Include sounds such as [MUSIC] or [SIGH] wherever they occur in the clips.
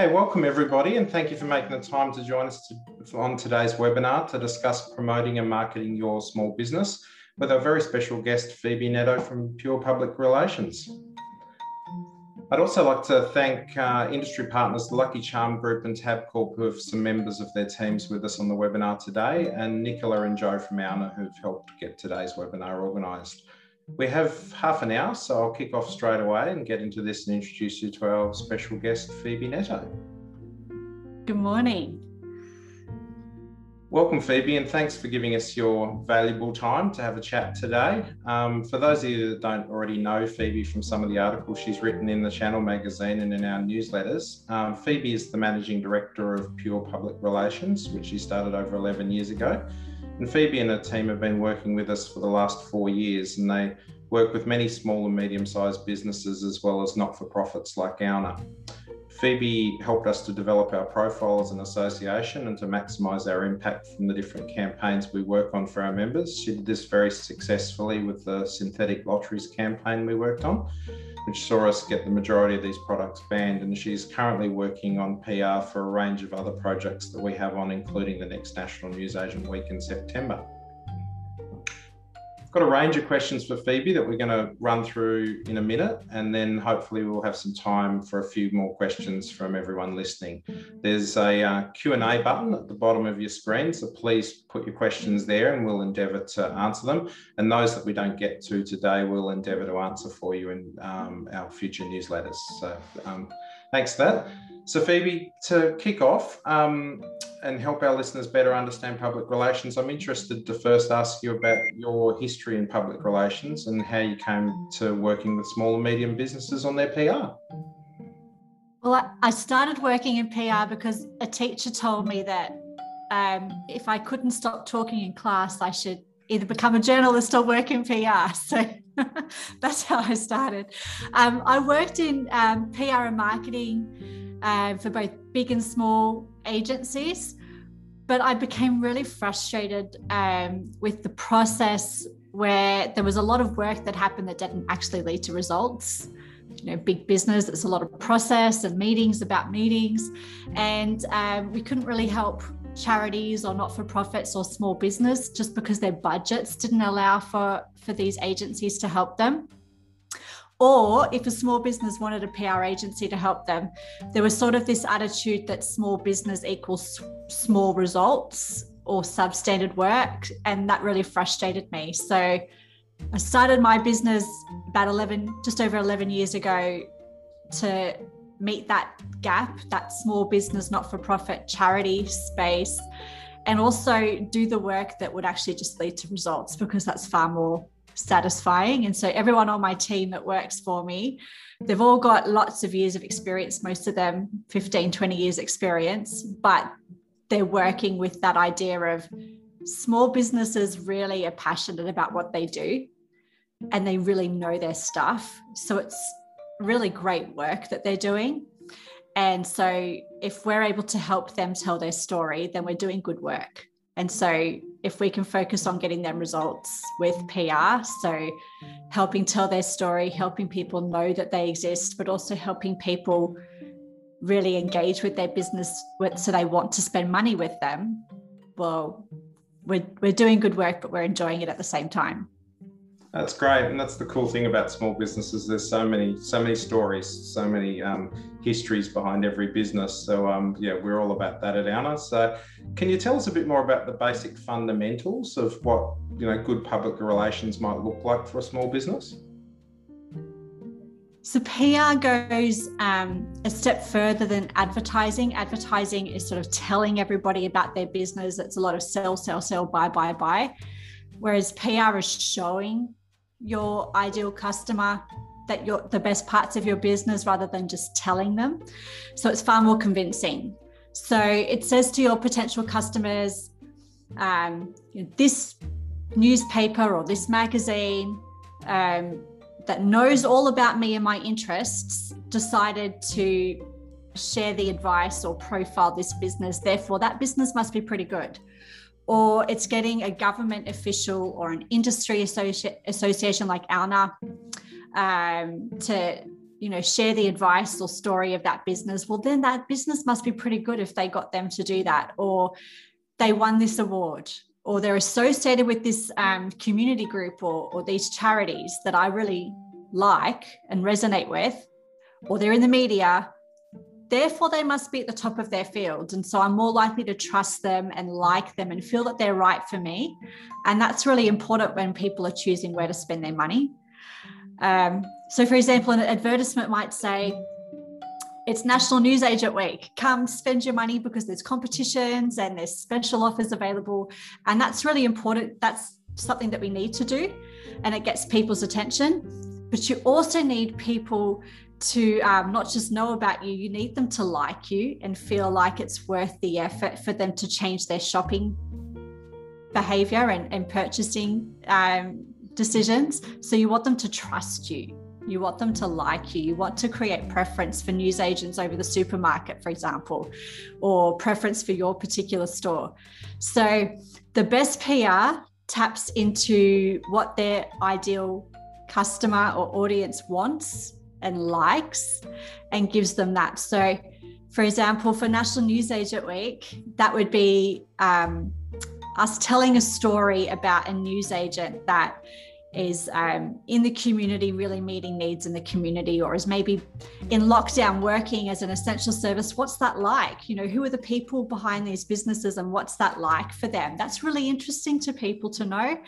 Okay, welcome everybody, and thank you for making the time to join us to, on today's webinar to discuss promoting and marketing your small business with our very special guest, Phoebe Netto from Pure Public Relations. I'd also like to thank uh, industry partners, Lucky Charm Group and Tabcorp, who have some members of their teams with us on the webinar today, and Nicola and Joe from ALNA, who've helped get today's webinar organised. We have half an hour, so I'll kick off straight away and get into this and introduce you to our special guest, Phoebe Netto. Good morning. Welcome, Phoebe, and thanks for giving us your valuable time to have a chat today. Um, for those of you that don't already know Phoebe from some of the articles she's written in the Channel magazine and in our newsletters, um, Phoebe is the managing director of Pure Public Relations, which she started over 11 years ago. And Phoebe and her team have been working with us for the last four years, and they work with many small and medium sized businesses as well as not for profits like ALNA. Phoebe helped us to develop our profile as an association and to maximise our impact from the different campaigns we work on for our members. She did this very successfully with the synthetic lotteries campaign we worked on, which saw us get the majority of these products banned. And she's currently working on PR for a range of other projects that we have on, including the next National Newsagent Week in September got a range of questions for Phoebe that we're going to run through in a minute, and then hopefully we'll have some time for a few more questions from everyone listening. There's a uh, Q&A button at the bottom of your screen, so please put your questions there and we'll endeavour to answer them. And those that we don't get to today, we'll endeavour to answer for you in um, our future newsletters. So um, thanks for that. So, Phoebe, to kick off um, and help our listeners better understand public relations, I'm interested to first ask you about your history in public relations and how you came to working with small and medium businesses on their PR. Well, I started working in PR because a teacher told me that um, if I couldn't stop talking in class, I should either become a journalist or work in PR. [LAUGHS] So that's how I started. Um, I worked in um, PR and marketing uh, for both big and small agencies. But I became really frustrated um, with the process where there was a lot of work that happened that didn't actually lead to results. You know, big business, it's a lot of process and meetings about meetings. And um, we couldn't really help charities or not for profits or small business just because their budgets didn't allow for, for these agencies to help them. Or if a small business wanted a PR agency to help them, there was sort of this attitude that small business equals small results or substandard work. And that really frustrated me. So I started my business about 11, just over 11 years ago to meet that gap, that small business, not for profit charity space, and also do the work that would actually just lead to results because that's far more satisfying. And so everyone on my team that works for me, they've all got lots of years of experience, most of them 15, 20 years experience, but they're working with that idea of small businesses really are passionate about what they do and they really know their stuff. So it's really great work that they're doing. And so if we're able to help them tell their story, then we're doing good work. And so, if we can focus on getting them results with PR, so helping tell their story, helping people know that they exist, but also helping people really engage with their business so they want to spend money with them, well, we're, we're doing good work, but we're enjoying it at the same time. That's great, and that's the cool thing about small businesses. There's so many, so many stories, so many um, histories behind every business. So um, yeah, we're all about that at ALNA. So, can you tell us a bit more about the basic fundamentals of what you know good public relations might look like for a small business? So PR goes um, a step further than advertising. Advertising is sort of telling everybody about their business. It's a lot of sell, sell, sell, buy, buy, buy. Whereas PR is showing your ideal customer that you're the best parts of your business rather than just telling them. So it's far more convincing. So it says to your potential customers, um, this newspaper or this magazine um, that knows all about me and my interests decided to share the advice or profile this business. Therefore, that business must be pretty good or it's getting a government official or an industry associ- association like ALNA um, to you know share the advice or story of that business well then that business must be pretty good if they got them to do that or they won this award or they're associated with this um, community group or, or these charities that i really like and resonate with or they're in the media therefore they must be at the top of their field and so i'm more likely to trust them and like them and feel that they're right for me and that's really important when people are choosing where to spend their money um, so, for example, an advertisement might say, it's National Newsagent Week. Come spend your money because there's competitions and there's special offers available. And that's really important. That's something that we need to do and it gets people's attention. But you also need people to um, not just know about you, you need them to like you and feel like it's worth the effort for them to change their shopping behavior and, and purchasing um, decisions. So you want them to trust you. You want them to like you. You want to create preference for news agents over the supermarket, for example, or preference for your particular store. So the best PR taps into what their ideal customer or audience wants and likes and gives them that. So, for example, for National Newsagent Week, that would be um, us telling a story about a newsagent that is um, in the community, really meeting needs in the community, or is maybe in lockdown working as an essential service. What's that like? You know, who are the people behind these businesses and what's that like for them? That's really interesting to people to know.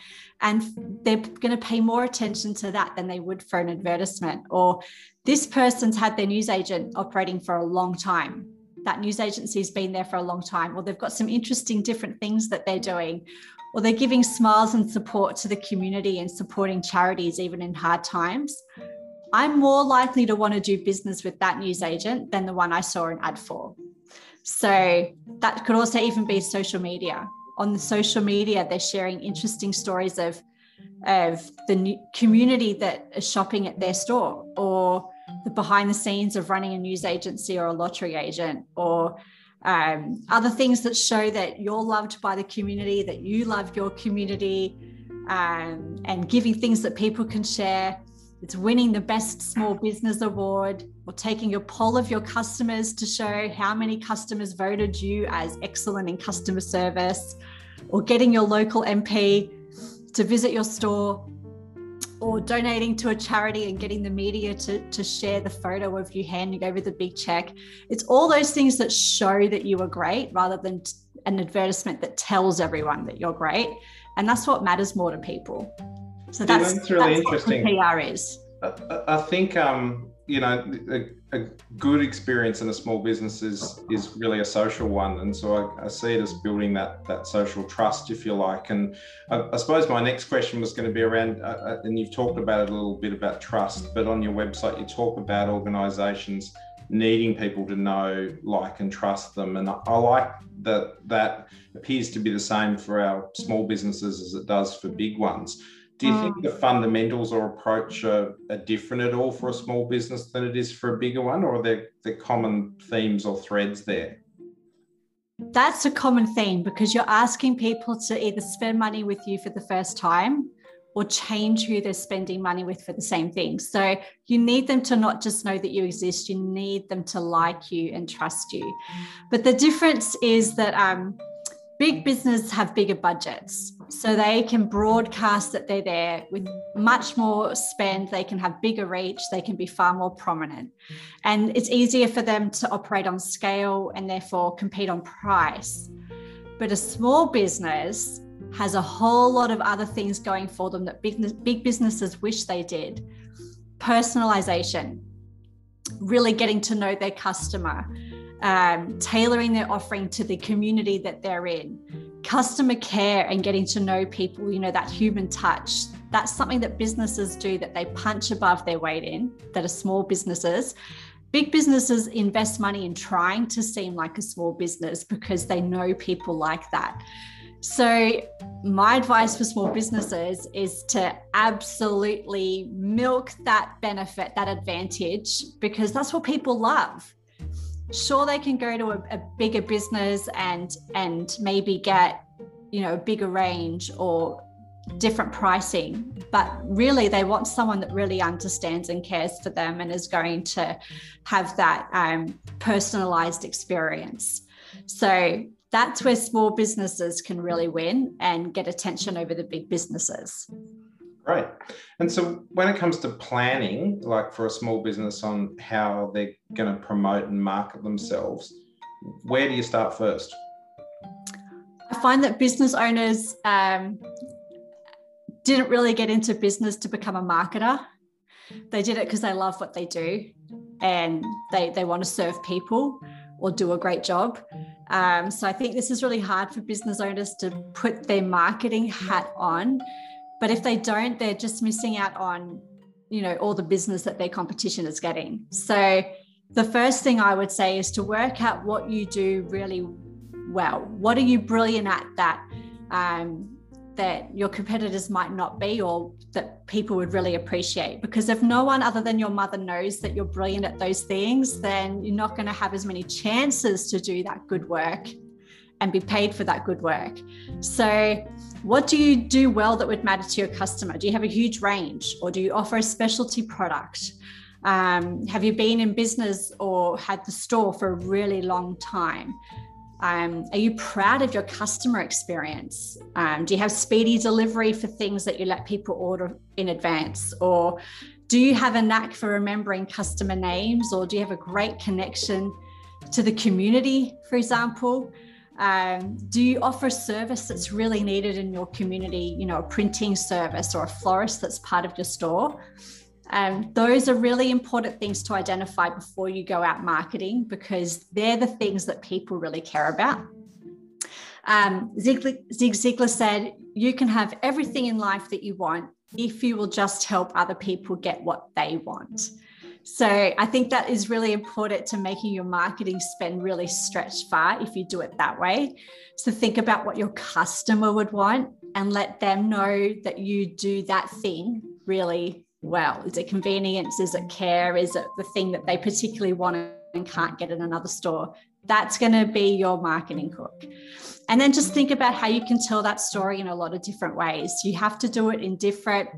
And they're going to pay more attention to that than they would for an advertisement. Or this person's had their newsagent operating for a long time that news agency's been there for a long time, or they've got some interesting different things that they're doing, or they're giving smiles and support to the community and supporting charities even in hard times, I'm more likely to want to do business with that news agent than the one I saw an ad for. So that could also even be social media. On the social media, they're sharing interesting stories of, of the community that is shopping at their store or the behind the scenes of running a news agency or a lottery agent or um, other things that show that you're loved by the community, that you love your community, um, and giving things that people can share. It's winning the best small business award or taking a poll of your customers to show how many customers voted you as excellent in customer service, or getting your local MP to visit your store or donating to a charity and getting the media to, to share the photo of you handing over the big check. It's all those things that show that you are great rather than an advertisement that tells everyone that you're great. And that's what matters more to people. So that's, that's really that's interesting. PR is. I, I think um, you know, a, good experience in a small business is is really a social one, and so I, I see it as building that that social trust, if you like. And I, I suppose my next question was going to be around, uh, uh, and you've talked about it a little bit about trust, but on your website you talk about organisations needing people to know, like, and trust them. And I, I like that that appears to be the same for our small businesses as it does for big ones. Do you think mm. the fundamentals or approach are, are, different at all for a small business than it is for a bigger one, or are there, there common themes or threads there? That's a common theme because you're asking people to either spend money with you for the first time or change who they're spending money with for the same thing. So you need them to not just know that you exist, you need them to like you and trust you. But the difference is that um, big business have bigger budgets so they can broadcast that they're there with much more spend they can have bigger reach they can be far more prominent. And it's easier for them to operate on scale and therefore compete on price. But a small business has a whole lot of other things going for them that big, big businesses wish they did. Personalization really getting to know their customer um, tailoring their offering to the community that they're in, customer care and getting to know people, you know, that human touch. That's something that businesses do that they punch above their weight in, that are small businesses. Big businesses invest money in trying to seem like a small business because they know people like that. So, my advice for small businesses is to absolutely milk that benefit, that advantage, because that's what people love sure they can go to a, a bigger business and and maybe get you know a bigger range or different pricing, but really they want someone that really understands and cares for them and is going to have that um, personalized experience. So that's where small businesses can really win and get attention over the big businesses. Great. And so when it comes to planning, like for a small business on how they're going to promote and market themselves, where do you start first? I find that business owners um, didn't really get into business to become a marketer. They did it because they love what they do and they, they want to serve people or do a great job. Um, so I think this is really hard for business owners to put their marketing hat on. But if they don't, they're just missing out on, you know, all the business that their competition is getting. So the first thing I would say is to work out what you do really well. What are you brilliant at that um, that your competitors might not be, or that people would really appreciate? Because if no one other than your mother knows that you're brilliant at those things, then you're not going to have as many chances to do that good work and be paid for that good work. So, what do you do well that would matter to your customer? Do you have a huge range, or do you offer a specialty product? Um, have you been in business or had the store for a really long time? Um, are you proud of your customer experience? Um, do you have speedy delivery for things that you let people order in advance? Or do you have a knack for remembering customer names? Or do you have a great connection to the community, for example? Um, do you offer a service that's really needed in your community, you know, a printing service or a florist that's part of your store? Um, those are really important things to identify before you go out marketing because they're the things that people really care about. Um, Zig, Zig Ziglar said, You can have everything in life that you want if you will just help other people get what they want. So I think that is really important to making your marketing spend really stretch far if you do it that way. So think about what your customer would want and let them know that you do that thing really well? Is it convenience? Is it care? Is it the thing that they particularly want and can't get in another store? That's going to be your marketing hook. And then just think about how you can tell that story in a lot of different ways. You have to do it in different,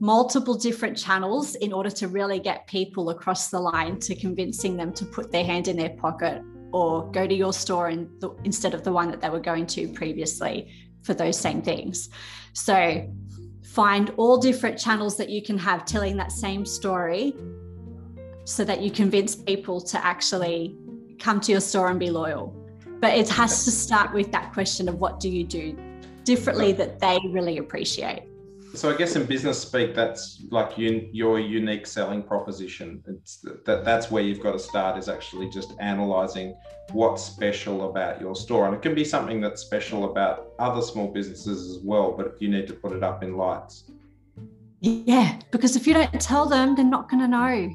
multiple different channels in order to really get people across the line to convincing them to put their hand in their pocket or go to your store and the, instead of the one that they were going to previously for those same things. So find all different channels that you can have telling that same story so that you convince people to actually come to your store and be loyal. But it has to start with that question of what do you do differently that they really appreciate. So I guess in business speak, that's like you, your unique selling proposition. It's that that's where you've got to start is actually just analyzing what's special about your store, and it can be something that's special about other small businesses as well. But you need to put it up in lights. Yeah, because if you don't tell them, they're not going to know.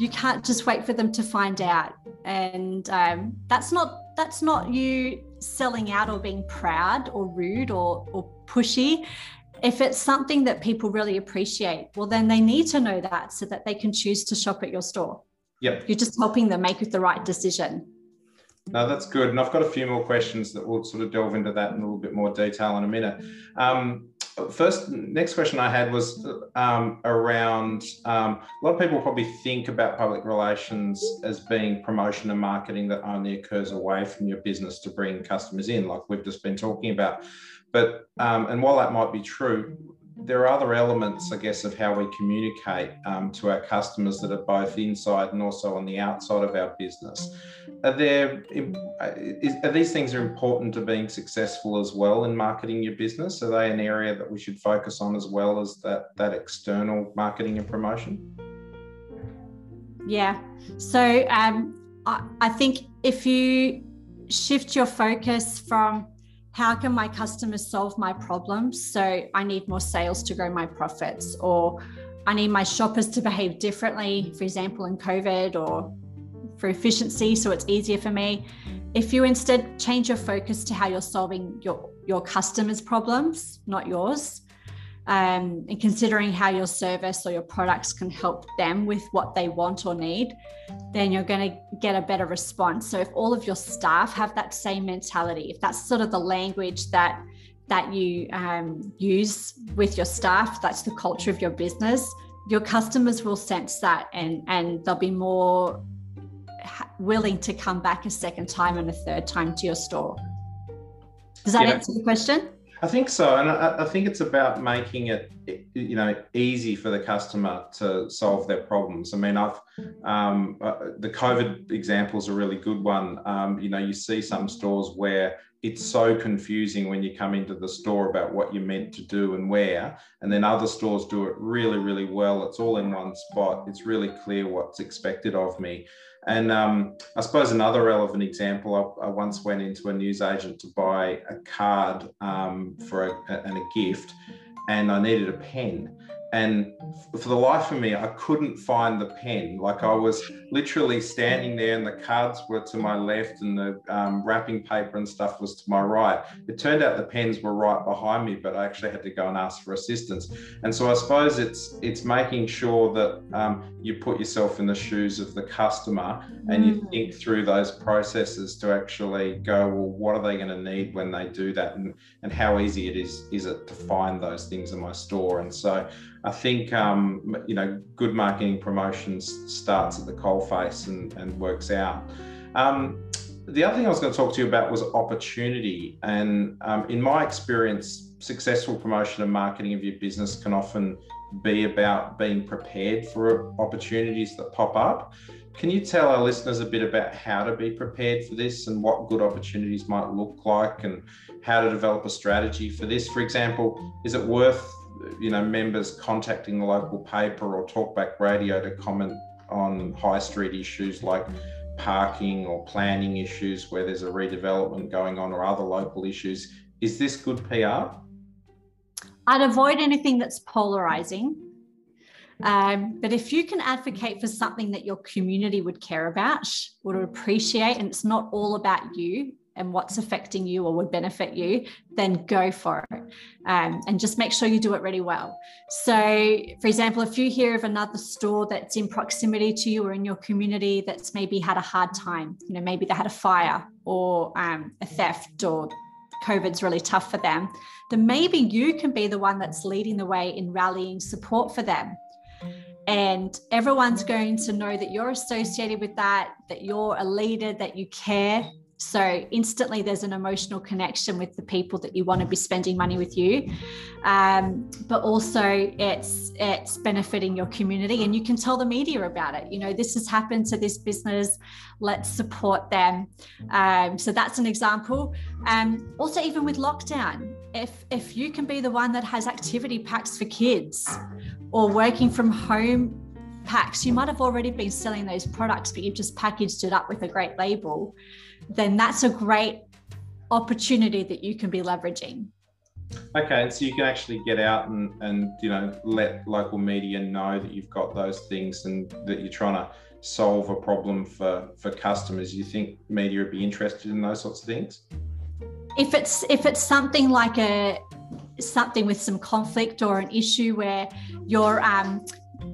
You can't just wait for them to find out, and um, that's not that's not you selling out or being proud or rude or or pushy if it's something that people really appreciate, well, then they need to know that so that they can choose to shop at your store. Yep. You're just helping them make the right decision. No, that's good. And I've got a few more questions that we'll sort of delve into that in a little bit more detail in a minute. Um, first, next question I had was um, around um, a lot of people probably think about public relations as being promotion and marketing that only occurs away from your business to bring customers in, like we've just been talking about. But, um, and while that might be true, there are other elements, I guess, of how we communicate um, to our customers that are both inside and also on the outside of our business. Are there is, are these things are important to being successful as well in marketing your business? Are they an area that we should focus on as well as that that external marketing and promotion? Yeah. So um, I, I think if you shift your focus from how can my customers solve my problems? So I need more sales to grow my profits, or I need my shoppers to behave differently, for example, in COVID or for efficiency, so it's easier for me. If you instead change your focus to how you're solving your, your customers' problems, not yours, um, and considering how your service or your products can help them with what they want or need, then you're going to get a better response. So, if all of your staff have that same mentality, if that's sort of the language that that you um, use with your staff, that's the culture of your business, your customers will sense that and, and they'll be more willing to come back a second time and a third time to your store. Does that yeah. answer the question? I think so, and I, I, think it's about making it, you know, easy for the customer to solve their problems. I mean, I've um, uh, the COVID example is a really good one. Um, you know, you see some stores where it's so confusing when you come into the store about what you're meant to do and where, and then other stores do it really, really well. It's all in one spot. It's really clear what's expected of me. And um, I suppose another relevant example, I, I, once went into a newsagent to buy a card um, for a, a, and a gift, and I needed a pen and for the life of me i couldn't find the pen. Like i was literally standing there and the cards were to my left and the um, wrapping paper and stuff was to my right. It turned out the pens were right behind me but i actually had to go and ask for assistance. And so i suppose it's it's making sure that um, you put yourself in the shoes of the customer and you mm. think through those processes to actually go well what are they going to need when they do that? And, and how easy it is is it to find those things in my store? And so I think um, you know good marketing promotions starts at the coalface and, and works out. Um, the other thing I was going to talk to you about was opportunity, and um, in my experience, successful promotion and marketing of your business can often be about being prepared for opportunities that pop up. Can you tell our listeners a bit about how to be prepared for this and what good opportunities might look like and how to develop a strategy for this? For example, is it worth you know members contacting the local paper or talkback radio to comment on high street issues like parking or planning issues where there's a redevelopment going on or other local issues. Is this good pr i'd avoid anything that's polarizing. Um, but if you can advocate for something that your community would care about would appreciate and it's not all about you and what's affecting you or would benefit you, then go for it. Um, and just make sure you do it really well. So, for example, if you hear of another store that's in proximity to you or in your community that's maybe had a hard time, you know, maybe they had a fire or um, a theft or COVID's really tough for them, then maybe you can be the one that's leading the way in rallying support for them and everyone's going to know that you're associated with that that you're a leader that you care so instantly there's an emotional connection with the people that you want to be spending money with you. Um, but also it's it's benefiting your community and you can tell the media about it. You know this has happened to this business. Let's support them. Um, so that's an example. Um, also even with lockdown if if you can be the one that has activity packs for kids or working from home packs you might have already been selling those products but you've just packaged it up with a great label then that's a great opportunity that you can be leveraging. Okay, and so you can actually get out and, and you know let local media know that you've got those things and that you're trying to solve a problem for for customers. You think media would be interested in those sorts of things? If it's if it's something like a something with some conflict or an issue where you're um,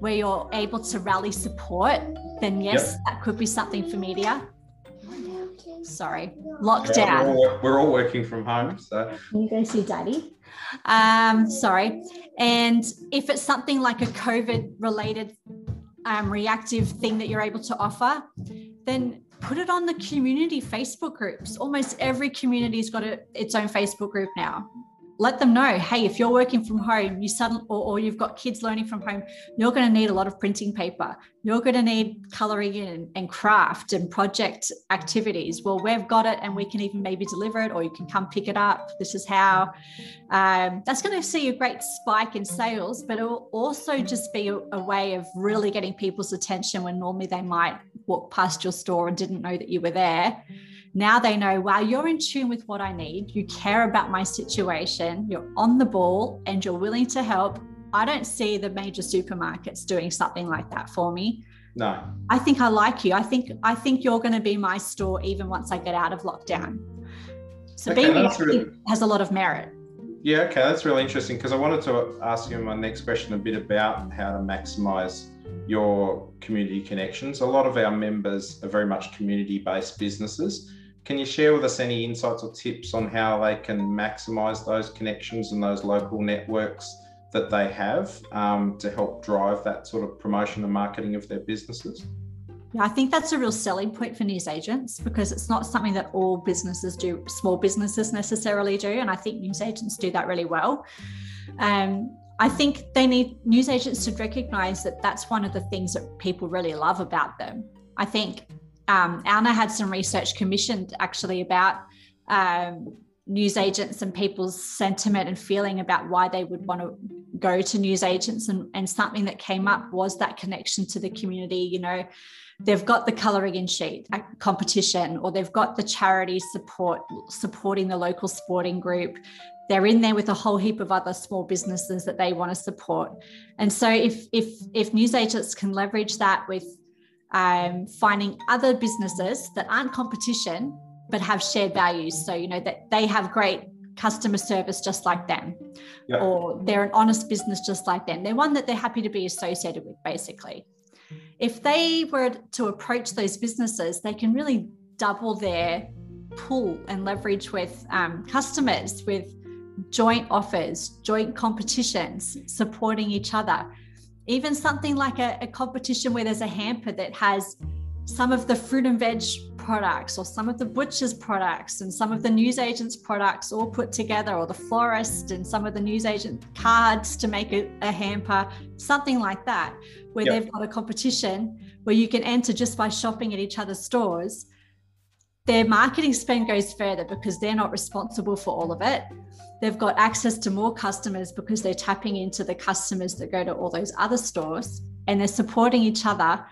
where you're able to rally support, then yes, yep. that could be something for media sorry, lockdown. We're, all, we're, all, working from home. So Can you go see daddy. Um, sorry. And if it's something like a COVID related um, reactive thing that you're able to offer, then put it on the community Facebook groups. Almost every community's got a, its own Facebook group now let them know hey if you're working from home you suddenly or, or, you've got kids learning from home you're going to need a lot of printing paper. You're going to need coloring in and craft and project activities. Well we've got it and we can even maybe deliver it or you can come pick it up. This is how um, that's going to see a great spike in sales but it will also just be a, a way of really getting people's attention when normally they might walk past your store and didn't know that you were there now they know, wow, you're in tune with what I need. You care about my situation. You're on the ball and you're willing to help. I don't see the major supermarkets doing something like that for me. No. I think I like you. I think I think you're going to be my store even once I get out of lockdown. So okay, being really, has a lot of merit. Yeah, okay, that's really interesting because I wanted to ask you my next question a bit about how to maximize your community connections. A lot of our members are very much community based businesses can you share with us any insights or tips on how they can maximize those connections and those local networks that they have um, to help drive that sort of promotion and marketing of their businesses? Yeah, I think that's a real selling point for news agents because it's not something that all businesses do, small businesses necessarily do. And I think news agents do that really well. Um, I think they need news agents to recognize that that's one of the things that people really love about them. I think um, ALNA had some research commissioned actually about um, news agents and people's sentiment and feeling about why they would want to go to news agents. And, and something that came up was that connection to the community. You know, they've got the colouring in sheet competition or they've got the charity support supporting the local sporting group they're in there with a whole heap of other small businesses that they want to support and so if if if news agents can leverage that with um, finding other businesses that aren't competition but have shared values so you know that they have great customer service just like them yeah. or they're an honest business just like them they're one that they're happy to be associated with basically if they were to approach those businesses, they can really double their pull and leverage with um, customers, with joint offers, joint competitions, supporting each other. Even something like a, a competition where there's a hamper that has some of the fruit and veg products or some of the butcher's products and some of the newsagent's products all put together or the florist and some of the newsagent cards to make a, a hamper something like that where yep. they've got a competition where you can enter just by shopping at each other's stores their marketing spend goes further because they're not responsible for all of it they've got access to more customers because they're tapping into the customers that go to all those other stores and they're supporting each other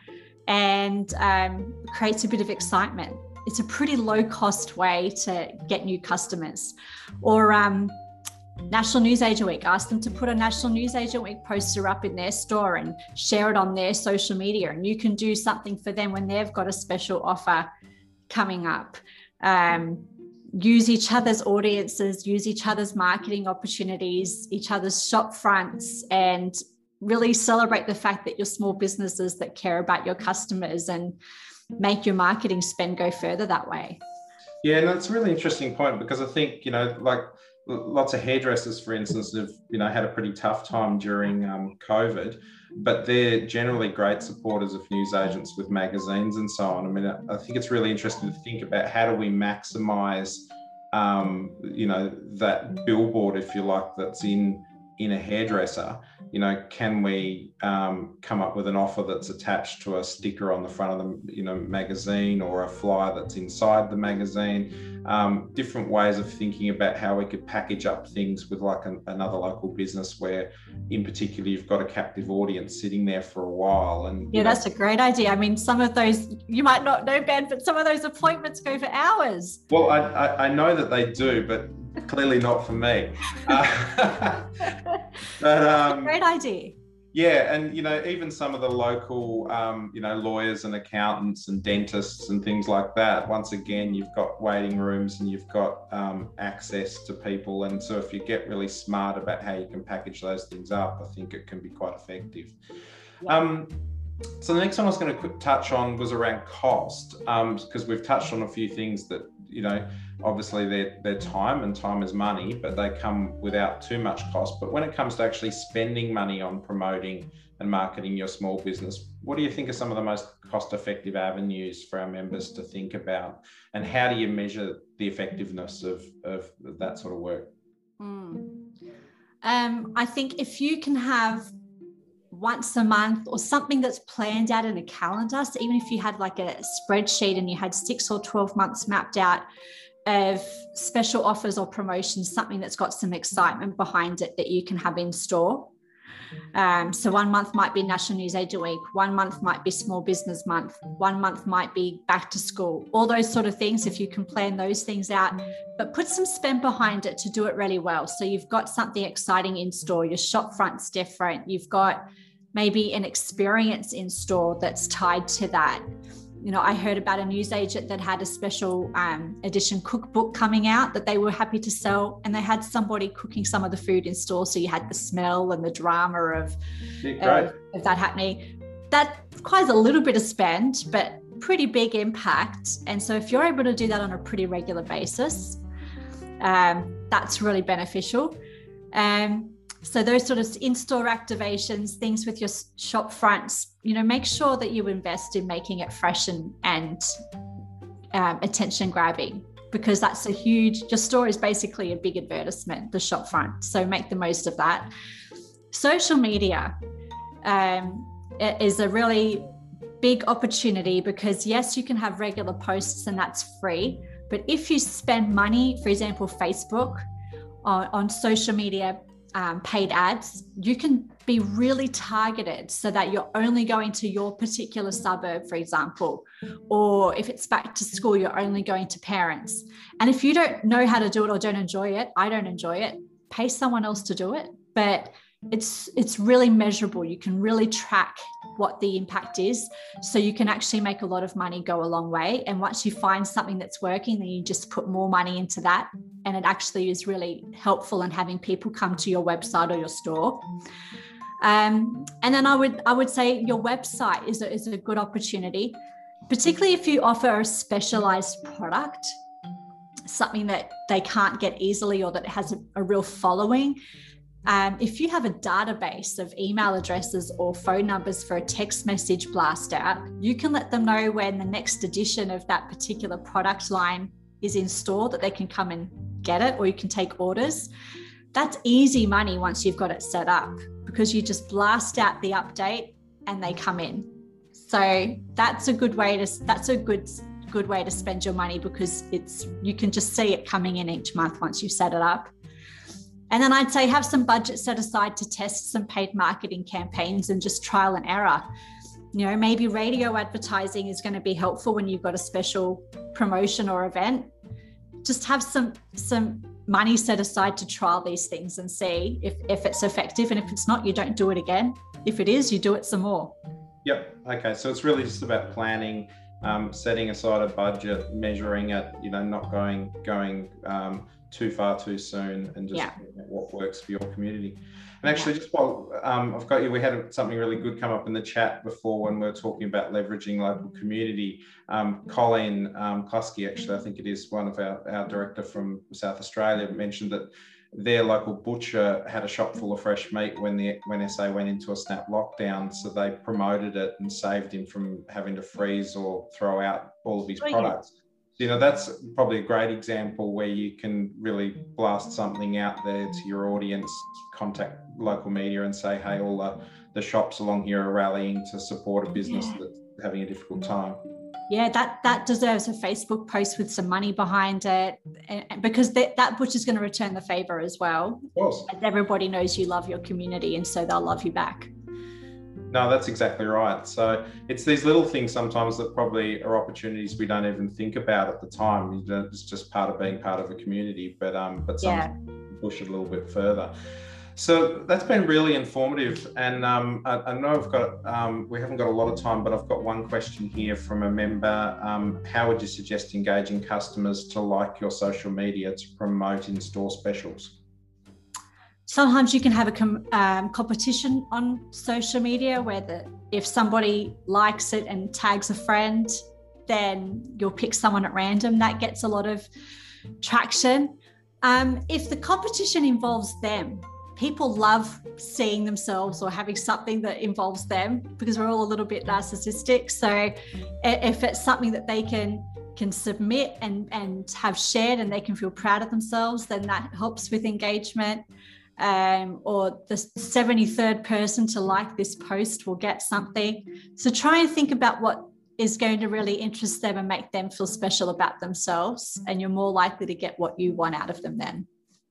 and um, creates a bit of excitement. It's a pretty low cost way to get new customers. Or um, National News Agent Week, ask them to put a National News Agent Week poster up in their store and share it on their social media. And you can do something for them when they've got a special offer coming up. Um, use each other's audiences, use each other's marketing opportunities, each other's shop fronts, and really celebrate the fact that you're small businesses that care about your customers and make your marketing spend go further that way. Yeah, and that's a really interesting point because I think, you know, like lots of hairdressers, for instance, have, you know, had a pretty tough time during um, COVID, but they're generally great supporters of news agents with magazines and so on. I mean, I think it's really interesting to think about how do we maximize, um, you know, that billboard, if you like, that's in in a hairdresser you know, can we um, come up with an offer that's attached to a sticker on the front of the, you know, magazine or a flyer that's inside the magazine? Um, different ways of thinking about how we could package up things with like an, another local business where, in particular, you've got a captive audience sitting there for a while. And yeah, know, that's a great idea. I mean, some of those you might not know, Ben, but some of those appointments go for hours. Well, I, I, I know that they do, but clearly not for me. Uh, [LAUGHS] but um, great idea. Yeah, and you know, even some of the local, um, you know, lawyers and accountants and dentists and things like that. Once again, you've got waiting rooms and you've got um, access to people, and so if you get really smart about how you can package those things up, I think it can be quite effective. Yeah. Um, so the next one I was going to touch on was around cost, because um, we've touched on a few things that you know obviously their, their time and time is money, but they come without too much cost. But when it comes to actually spending money on promoting and marketing your small business, what do you think are some of the most cost effective avenues for our members to think about? And how do you measure the effectiveness of, of that sort of work? Mm. Um, I think if you can have once a month or something that's planned out in a calendar. So even if you had like a spreadsheet and you had six or 12 months mapped out, of special offers or promotions, something that's got some excitement behind it that you can have in store. Um, so one month might be National News Agent Week, one month might be Small Business Month, one month might be back to school, all those sort of things. If you can plan those things out, but put some spend behind it to do it really well. So you've got something exciting in store, your shop front's different, you've got maybe an experience in store that's tied to that you know, I heard about a newsagent that had a special um, edition cookbook coming out that they were happy to sell, and they had somebody cooking some of the food in store. So you had the smell and the drama of, of, of that happening. That requires a little bit of spend, but pretty big impact. And so if you're able to do that on a pretty regular basis, um, that's really beneficial. Um, so those sort of in-store activations, things with your shop fronts, you know, make sure that you invest in making it fresh and, and um, attention grabbing because that's a huge your store is basically a big advertisement the shop front. So make the most of that. Social media um, is a really big opportunity because yes you can have regular posts and that's free but if you spend money for example facebook on, on social media um, paid ads, you can be really targeted so that you're only going to your particular suburb, for example. Or if it's back to school, you're only going to parents. And if you don't know how to do it or don't enjoy it, I don't enjoy it, pay someone else to do it. But it's it's really measurable. You can really track what the impact is. So you can actually make a lot of money go a long way. And once you find something that's working then you just put more money into that. And it actually is really helpful in having people come to your website or your store. Um, and then i would i would say your website is a, is a good opportunity particularly if you offer a specialized product something that they can't get easily or that has a, a real following um, if you have a database of email addresses or phone numbers for a text message blast out, you can let them know when the next edition of that particular product line is in store that they can come and get it, or you can take orders. That's easy money once you've got it set up because you just blast out the update and they come in. So that's a good way to that's a good good way to spend your money because it's you can just see it coming in each month once you set it up. And then I'd say have some budget set aside to test some paid marketing campaigns and just trial and error. You know, maybe radio advertising is going to be helpful when you've got a special promotion or event. Just have some some money set aside to trial these things and see if, if it's effective. And if it's not, you don't do it again. If it is, you do it some more. Yep. Okay. So it's really just about planning, um, setting aside a budget, measuring it. You know, not going going um, too far too soon and just yeah. what works for your community. And actually, just while um, I've got you, we had something really good come up in the chat before when we are talking about leveraging local community. Um, Colleen um, Klusky, actually, I think it is one of our, our director from South Australia, mentioned that their local butcher had a shop full of fresh meat when the when SA went into a snap lockdown. So they promoted it and saved him from having to freeze or throw out all of his oh, products you know that's probably a great example where you can really blast mm. something out there to your audience contact local media and say hey all the, the shops along here are rallying to support a business yeah. that's having a difficult time yeah that that deserves a facebook post with some money behind it and, because that, that butcher's going to return the favor as well of course. everybody knows you love your community and so they'll love you back no, that's exactly right. So it's these little things sometimes that probably are opportunities we don't even think about at the time. It's just part of being part of a community, but um, but yeah. push it a little bit further. So that's been really informative, and um, I, I, know I've got um, we haven't got a lot of time, but I've got one question here from a member. Um, how would you suggest engaging customers to like your social media to promote in-store specials? Sometimes you can have a com- um, competition on social media where the, if somebody likes it and tags a friend then you'll pick someone at random. That gets a lot of traction. Um, if the competition involves them people love seeing themselves or having something that involves them because we're all a little bit narcissistic. So if it's something that they can can submit and and have shared and they can feel proud of themselves then that helps with engagement um, or the 73rd person to like this post will get something. So try and think about what is going to really interest them and make them feel special about themselves, and you're more likely to get what you want out of them then.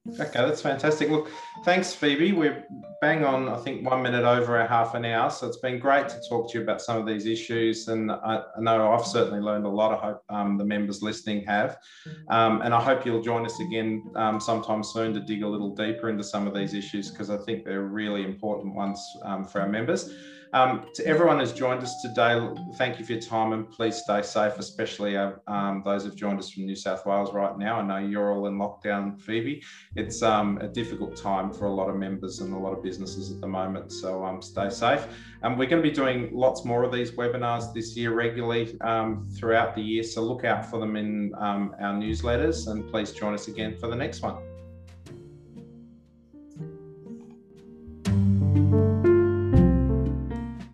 Okay, that's fantastic. Look, thanks, Phoebe. We're bang on, I think, one minute over our half an hour. So it's been great to talk to you about some of these issues. And I, I know I've certainly learned a lot. I hope um, the members listening have. Um, and I hope you'll join us again um, sometime soon to dig a little deeper into some of these issues because I think they're really important ones um, for our members. Um, to everyone who's joined us today, thank you for your time and please stay safe, especially uh, um, those who've joined us from New South Wales right now. I know you're all in lockdown, Phoebe. It's um, a difficult time for a lot of members and a lot of businesses at the moment, so um, stay safe. And we're going to be doing lots more of these webinars this year regularly um, throughout the year, so look out for them in um, our newsletters and please join us again for the next one.